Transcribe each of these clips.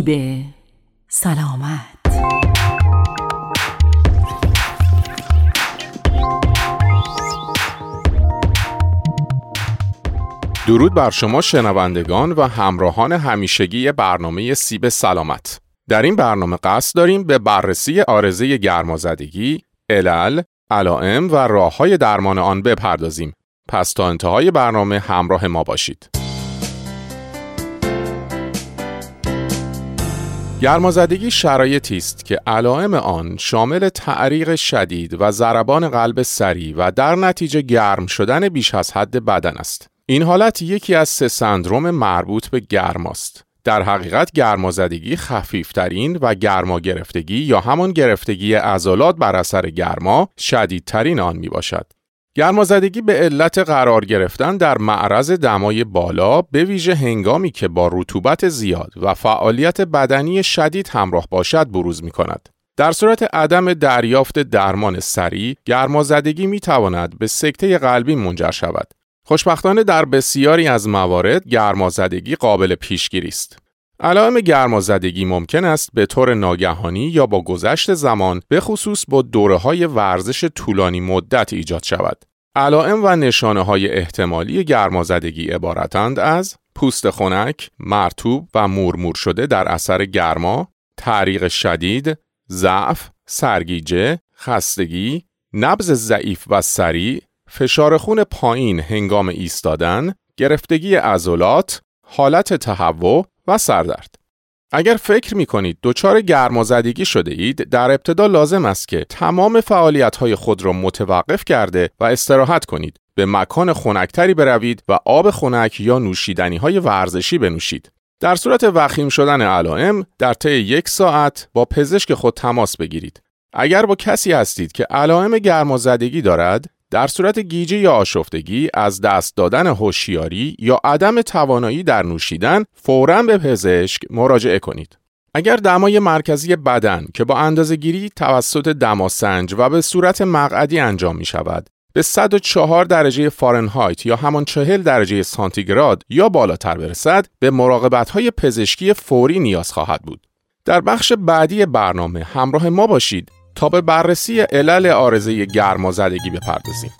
سیب سلامت. درود بر شما شنوندگان و همراهان همیشگی برنامه سیب سلامت. در این برنامه قصد داریم به بررسی آرزه گرمازدگی، علل، علائم و راه های درمان آن بپردازیم. پس تا انتهای برنامه همراه ما باشید. گرمازدگی شرایطی است که علائم آن شامل تعریق شدید و ضربان قلب سریع و در نتیجه گرم شدن بیش از حد بدن است. این حالت یکی از سه سندروم مربوط به گرماست. در حقیقت گرمازدگی خفیفترین و گرما گرفتگی یا همان گرفتگی عضلات بر اثر گرما شدیدترین آن می باشد. گرمازدگی به علت قرار گرفتن در معرض دمای بالا به ویژه هنگامی که با رطوبت زیاد و فعالیت بدنی شدید همراه باشد بروز می کند. در صورت عدم دریافت درمان سریع، گرمازدگی می تواند به سکته قلبی منجر شود. خوشبختانه در بسیاری از موارد گرمازدگی قابل پیشگیری است. علائم گرمازدگی ممکن است به طور ناگهانی یا با گذشت زمان به خصوص با دوره های ورزش طولانی مدت ایجاد شود. علائم و نشانه های احتمالی گرمازدگی عبارتند از پوست خنک، مرتوب و مورمور شده در اثر گرما، تعریق شدید، ضعف، سرگیجه، خستگی، نبض ضعیف و سریع، فشار خون پایین هنگام ایستادن، گرفتگی عضلات، حالت تهوع و سردرد. اگر فکر می کنید دچار گرمازدگی شده اید در ابتدا لازم است که تمام فعالیت های خود را متوقف کرده و استراحت کنید. به مکان خنکتری بروید و آب خنک یا نوشیدنی های ورزشی بنوشید. در صورت وخیم شدن علائم در طی یک ساعت با پزشک خود تماس بگیرید. اگر با کسی هستید که علائم گرمازدگی دارد در صورت گیجه یا آشفتگی از دست دادن هوشیاری یا عدم توانایی در نوشیدن فوراً به پزشک مراجعه کنید. اگر دمای مرکزی بدن که با اندازه گیری توسط دماسنج و به صورت مقعدی انجام می شود به 104 درجه فارنهایت یا همان 40 درجه سانتیگراد یا بالاتر برسد به مراقبت های پزشکی فوری نیاز خواهد بود. در بخش بعدی برنامه همراه ما باشید تا به بررسی علل آرزه گرمازدگی بپردازیم.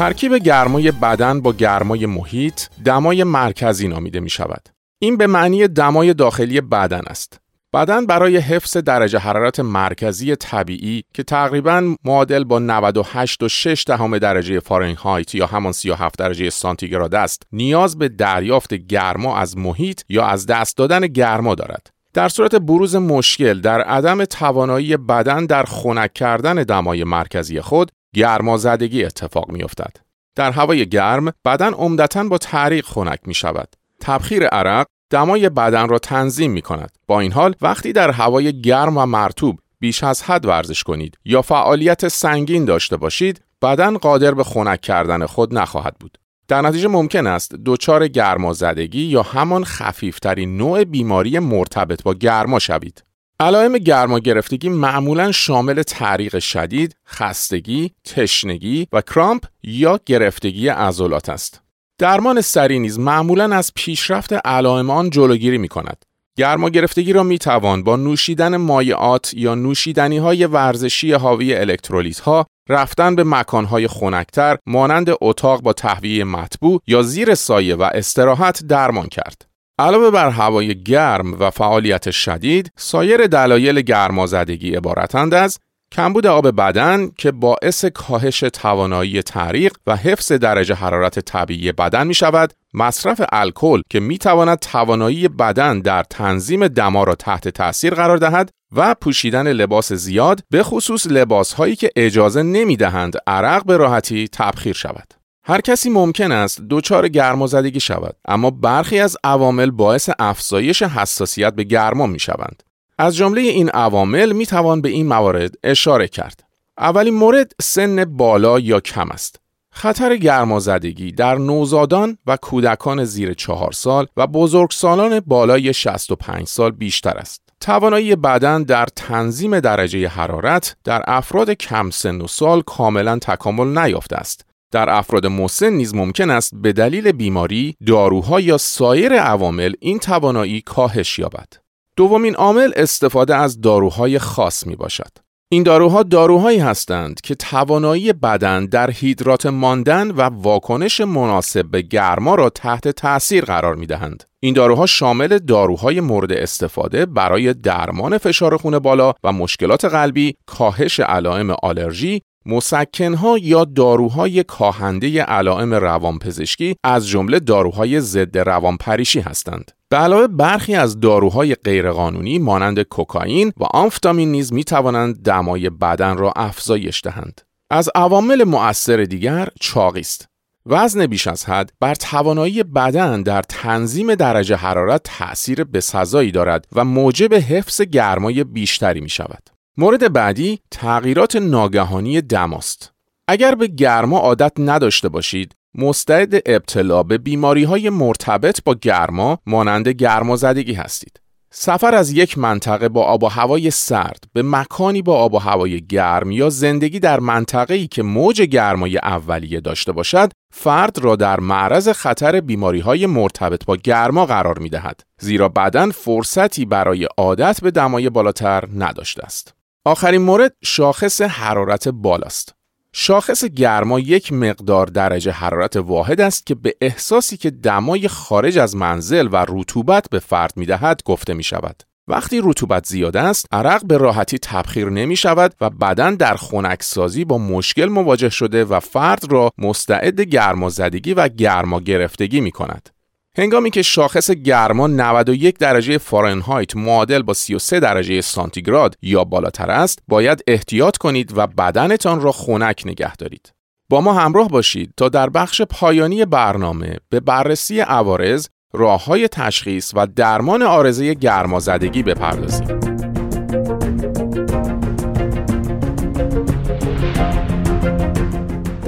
ترکیب گرمای بدن با گرمای محیط دمای مرکزی نامیده می شود. این به معنی دمای داخلی بدن است. بدن برای حفظ درجه حرارت مرکزی طبیعی که تقریبا معادل با 98 و 6 دهم درجه فارنهایت یا همان 37 درجه سانتیگراد است نیاز به دریافت گرما از محیط یا از دست دادن گرما دارد در صورت بروز مشکل در عدم توانایی بدن در خنک کردن دمای مرکزی خود گرمازدگی اتفاق می افتد. در هوای گرم بدن عمدتا با تعریق خنک می شود تبخیر عرق دمای بدن را تنظیم می کند. با این حال وقتی در هوای گرم و مرتوب بیش از حد ورزش کنید یا فعالیت سنگین داشته باشید بدن قادر به خنک کردن خود نخواهد بود. در نتیجه ممکن است دچار گرمازدگی یا همان خفیفترین نوع بیماری مرتبط با گرما شوید. علائم گرما گرفتگی معمولا شامل تعریق شدید، خستگی، تشنگی و کرامپ یا گرفتگی عضلات است. درمان سری نیز معمولا از پیشرفت علائم آن جلوگیری می کند. گرما گرفتگی را می توان با نوشیدن مایعات یا نوشیدنی های ورزشی حاوی الکترولیت ها رفتن به مکان های خنکتر مانند اتاق با تهویه مطبوع یا زیر سایه و استراحت درمان کرد. علاوه بر هوای گرم و فعالیت شدید، سایر دلایل گرمازدگی عبارتند از کمبود آب بدن که باعث کاهش توانایی تعریق و حفظ درجه حرارت طبیعی بدن می شود مصرف الکل که می تواند توانایی بدن در تنظیم دما را تحت تاثیر قرار دهد و پوشیدن لباس زیاد به خصوص لباس هایی که اجازه نمی دهند عرق به راحتی تبخیر شود. هر کسی ممکن است دچار گرمازدگی شود اما برخی از عوامل باعث افزایش حساسیت به گرما می شوند از جمله این عوامل می توان به این موارد اشاره کرد. اولین مورد سن بالا یا کم است. خطر گرمازدگی در نوزادان و کودکان زیر چهار سال و بزرگسالان بالای 65 سال بیشتر است. توانایی بدن در تنظیم درجه حرارت در افراد کم سن و سال کاملا تکامل نیافته است. در افراد مسن نیز ممکن است به دلیل بیماری، داروها یا سایر عوامل این توانایی کاهش یابد. دومین عامل استفاده از داروهای خاص می باشد. این داروها داروهایی هستند که توانایی بدن در هیدرات ماندن و واکنش مناسب به گرما را تحت تأثیر قرار می دهند. این داروها شامل داروهای مورد استفاده برای درمان فشار خون بالا و مشکلات قلبی، کاهش علائم آلرژی، مسکنها یا داروهای کاهنده علائم روانپزشکی از جمله داروهای ضد روانپریشی هستند. به علاوه برخی از داروهای غیرقانونی مانند کوکائین و آمفتامین نیز می توانند دمای بدن را افزایش دهند. از عوامل مؤثر دیگر چاقی است. وزن بیش از حد بر توانایی بدن در تنظیم درجه حرارت تأثیر بسزایی دارد و موجب حفظ گرمای بیشتری می شود. مورد بعدی تغییرات ناگهانی دم است. اگر به گرما عادت نداشته باشید مستعد ابتلا به بیماری های مرتبط با گرما مانند گرمازدگی هستید. سفر از یک منطقه با آب و هوای سرد به مکانی با آب و هوای گرم یا زندگی در منطقه‌ای که موج گرمای اولیه داشته باشد فرد را در معرض خطر بیماری های مرتبط با گرما قرار می دهد زیرا بدن فرصتی برای عادت به دمای بالاتر نداشته است. آخرین مورد شاخص حرارت بالاست. شاخص گرما یک مقدار درجه حرارت واحد است که به احساسی که دمای خارج از منزل و رطوبت به فرد می دهد گفته می شود. وقتی رطوبت زیاد است، عرق به راحتی تبخیر نمی شود و بدن در خنکسازی با مشکل مواجه شده و فرد را مستعد گرمازدگی و گرما گرفتگی می کند. هنگامی که شاخص گرما 91 درجه فارنهایت معادل با 33 درجه سانتیگراد یا بالاتر است، باید احتیاط کنید و بدنتان را خنک نگه دارید. با ما همراه باشید تا در بخش پایانی برنامه به بررسی عوارض، راه های تشخیص و درمان آرزه گرمازدگی بپردازیم.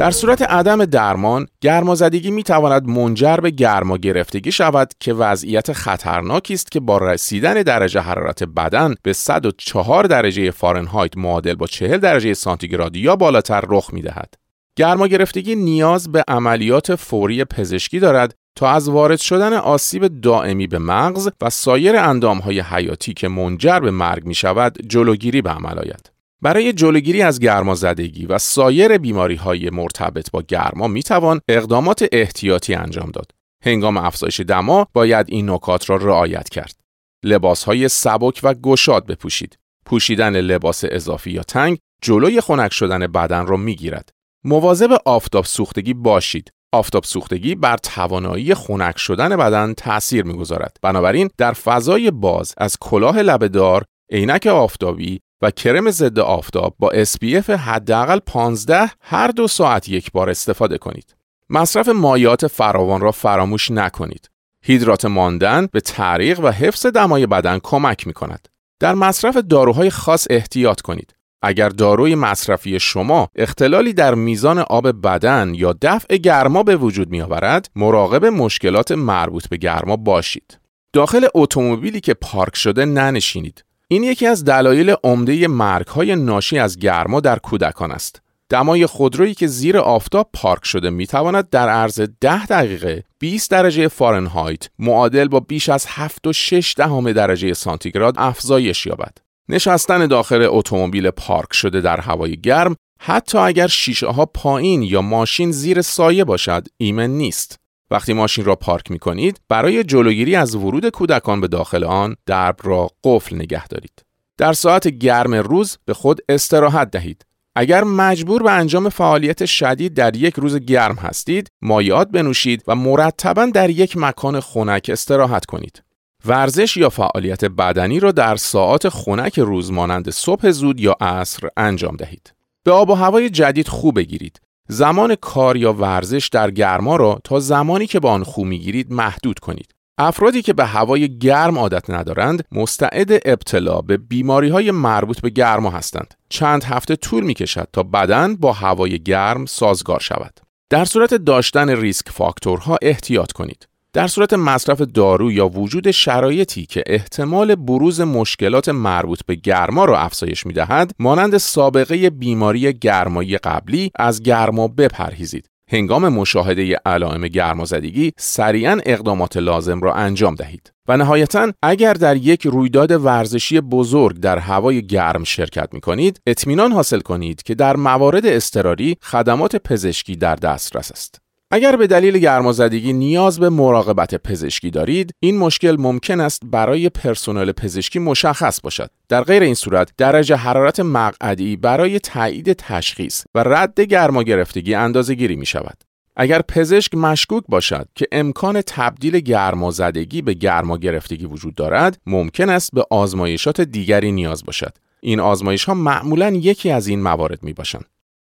در صورت عدم درمان، گرمازدگی می تواند منجر به گرما گرفتگی شود که وضعیت خطرناکی است که با رسیدن درجه حرارت بدن به 104 درجه فارنهایت معادل با 40 درجه سانتیگراد یا بالاتر رخ می دهد. گرما گرفتگی نیاز به عملیات فوری پزشکی دارد تا از وارد شدن آسیب دائمی به مغز و سایر اندامهای حیاتی که منجر به مرگ می شود جلوگیری به عمل آید. برای جلوگیری از گرمازدگی و سایر بیماری های مرتبط با گرما می توان اقدامات احتیاطی انجام داد. هنگام افزایش دما باید این نکات را رعایت کرد. لباس های سبک و گشاد بپوشید. پوشیدن لباس اضافی یا تنگ جلوی خنک شدن بدن را می گیرد. مواظب آفتاب سوختگی باشید. آفتاب سوختگی بر توانایی خنک شدن بدن تأثیر می‌گذارد. بنابراین در فضای باز از کلاه لبهدار، عینک آفتابی و کرم ضد آفتاب با SPF حداقل 15 هر دو ساعت یک بار استفاده کنید. مصرف مایات فراوان را فراموش نکنید. هیدرات ماندن به تعریق و حفظ دمای بدن کمک می کند. در مصرف داروهای خاص احتیاط کنید. اگر داروی مصرفی شما اختلالی در میزان آب بدن یا دفع گرما به وجود می آورد، مراقب مشکلات مربوط به گرما باشید. داخل اتومبیلی که پارک شده ننشینید. این یکی از دلایل عمده های ناشی از گرما در کودکان است. دمای خودرویی که زیر آفتاب پارک شده می تواند در عرض 10 دقیقه 20 درجه فارنهایت معادل با بیش از 7 و 6 دهم درجه سانتیگراد افزایش یابد. نشستن داخل اتومبیل پارک شده در هوای گرم حتی اگر شیشه ها پایین یا ماشین زیر سایه باشد ایمن نیست. وقتی ماشین را پارک می کنید برای جلوگیری از ورود کودکان به داخل آن درب را قفل نگه دارید. در ساعت گرم روز به خود استراحت دهید. اگر مجبور به انجام فعالیت شدید در یک روز گرم هستید، مایعات بنوشید و مرتبا در یک مکان خنک استراحت کنید. ورزش یا فعالیت بدنی را در ساعات خنک روز مانند صبح زود یا عصر انجام دهید. به آب و هوای جدید خوب بگیرید. زمان کار یا ورزش در گرما را تا زمانی که با آن خو می‌گیرید محدود کنید. افرادی که به هوای گرم عادت ندارند مستعد ابتلا به بیماری های مربوط به گرما هستند. چند هفته طول می کشد تا بدن با هوای گرم سازگار شود. در صورت داشتن ریسک فاکتورها احتیاط کنید. در صورت مصرف دارو یا وجود شرایطی که احتمال بروز مشکلات مربوط به گرما را افزایش می دهد، مانند سابقه بیماری گرمایی قبلی از گرما بپرهیزید. هنگام مشاهده علائم گرمازدگی سریعا اقدامات لازم را انجام دهید و نهایتا اگر در یک رویداد ورزشی بزرگ در هوای گرم شرکت می کنید اطمینان حاصل کنید که در موارد اضطراری خدمات پزشکی در دسترس است اگر به دلیل گرمازدگی نیاز به مراقبت پزشکی دارید این مشکل ممکن است برای پرسنل پزشکی مشخص باشد. در غیر این صورت درجه حرارت مقعدی برای تایید تشخیص و رد گرما گرفتگی اندازه گیری می شود اگر پزشک مشکوک باشد که امکان تبدیل گرمازدگی به گرما گرفتگی وجود دارد ممکن است به آزمایشات دیگری نیاز باشد. این آزمایش ها معمولا یکی از این موارد می باشند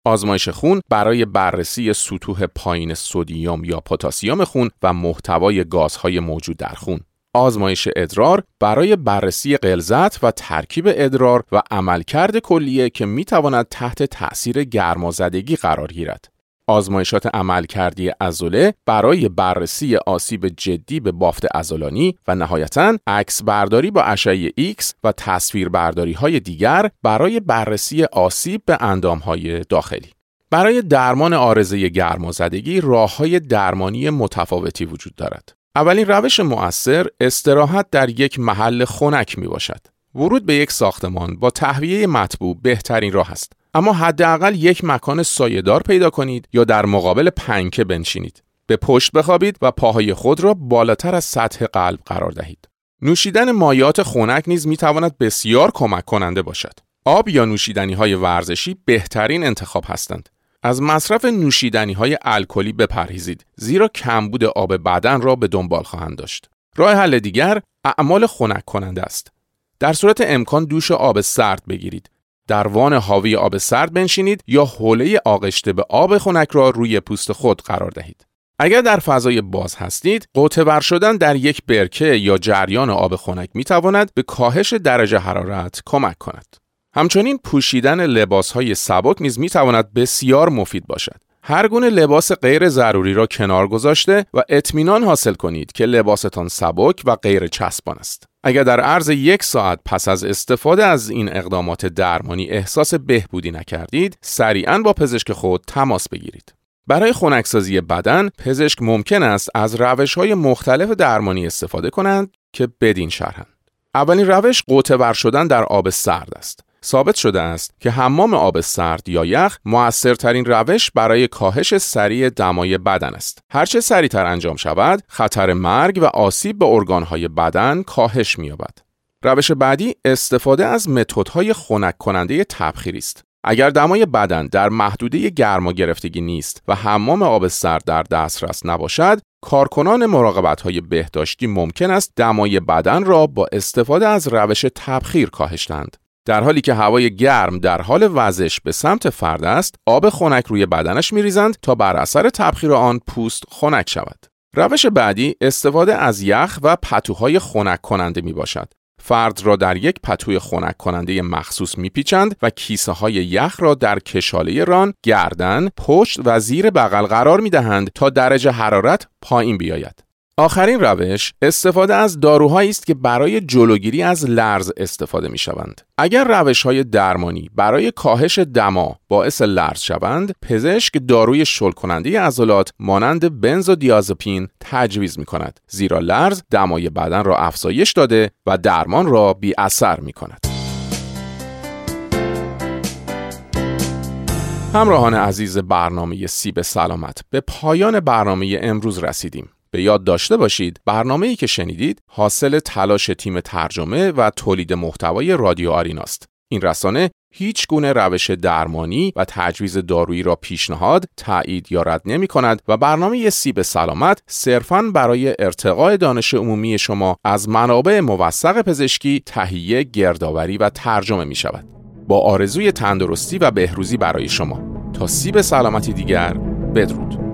آزمایش خون برای بررسی سطوح پایین سدیم یا پتاسیم خون و محتوای گازهای موجود در خون. آزمایش ادرار برای بررسی غلظت و ترکیب ادرار و عملکرد کلیه که می تواند تحت تأثیر گرمازدگی قرار گیرد. آزمایشات عملکردی ازوله برای بررسی آسیب جدی به بافت ازولانی و نهایتا عکس برداری با اشعه X و تصویر برداری های دیگر برای بررسی آسیب به اندام های داخلی. برای درمان آرزه گرمازدگی راه های درمانی متفاوتی وجود دارد. اولین روش مؤثر استراحت در یک محل خنک می باشد. ورود به یک ساختمان با تهویه مطبوع بهترین راه است. اما حداقل یک مکان سایهدار پیدا کنید یا در مقابل پنکه بنشینید. به پشت بخوابید و پاهای خود را بالاتر از سطح قلب قرار دهید. نوشیدن مایات خنک نیز می تواند بسیار کمک کننده باشد. آب یا نوشیدنی های ورزشی بهترین انتخاب هستند. از مصرف نوشیدنی های الکلی بپرهیزید زیرا کمبود آب بدن را به دنبال خواهند داشت. راه حل دیگر اعمال خنک کننده است. در صورت امکان دوش آب سرد بگیرید. در وان حاوی آب سرد بنشینید یا حوله آغشته به آب خنک را روی پوست خود قرار دهید. اگر در فضای باز هستید، قوطه شدن در یک برکه یا جریان آب خنک می تواند به کاهش درجه حرارت کمک کند. همچنین پوشیدن لباس های سبک نیز می تواند بسیار مفید باشد. هر گونه لباس غیر ضروری را کنار گذاشته و اطمینان حاصل کنید که لباستان سبک و غیر چسبان است. اگر در عرض یک ساعت پس از استفاده از این اقدامات درمانی احساس بهبودی نکردید، سریعا با پزشک خود تماس بگیرید. برای خنکسازی بدن، پزشک ممکن است از روش های مختلف درمانی استفاده کنند که بدین شرحند. اولین روش قوطه شدن در آب سرد است. ثابت شده است که حمام آب سرد یا یخ موثرترین روش برای کاهش سریع دمای بدن است. هرچه سریعتر انجام شود، خطر مرگ و آسیب به ارگانهای بدن کاهش می‌یابد. روش بعدی استفاده از متدهای خنک کننده تبخیری است. اگر دمای بدن در محدوده گرما گرفتگی نیست و حمام آب سرد در دسترس نباشد، کارکنان مراقبت های بهداشتی ممکن است دمای بدن را با استفاده از روش تبخیر کاهش دهند. در حالی که هوای گرم در حال وزش به سمت فرد است آب خنک روی بدنش میریزند تا بر اثر تبخیر آن پوست خنک شود روش بعدی استفاده از یخ و پتوهای خنک کننده می باشد فرد را در یک پتوی خنک کننده مخصوص میپیچند و کیسه های یخ را در کشاله ران، گردن، پشت و زیر بغل قرار می دهند تا درجه حرارت پایین بیاید. آخرین روش استفاده از داروهایی است که برای جلوگیری از لرز استفاده می شوند. اگر روش های درمانی برای کاهش دما باعث لرز شوند، پزشک داروی شل کننده عضلات مانند بنزودیازپین تجویز می کند زیرا لرز دمای بدن را افزایش داده و درمان را بی اثر می کند. همراهان عزیز برنامه سیب سلامت به پایان برنامه امروز رسیدیم. به یاد داشته باشید برنامه ای که شنیدید حاصل تلاش تیم ترجمه و تولید محتوای رادیو آریناست. این رسانه هیچ گونه روش درمانی و تجویز دارویی را پیشنهاد، تایید یا رد نمی کند و برنامه سیب سلامت صرفاً برای ارتقاء دانش عمومی شما از منابع موثق پزشکی تهیه، گردآوری و ترجمه می شود. با آرزوی تندرستی و بهروزی برای شما تا سیب سلامتی دیگر بدرود.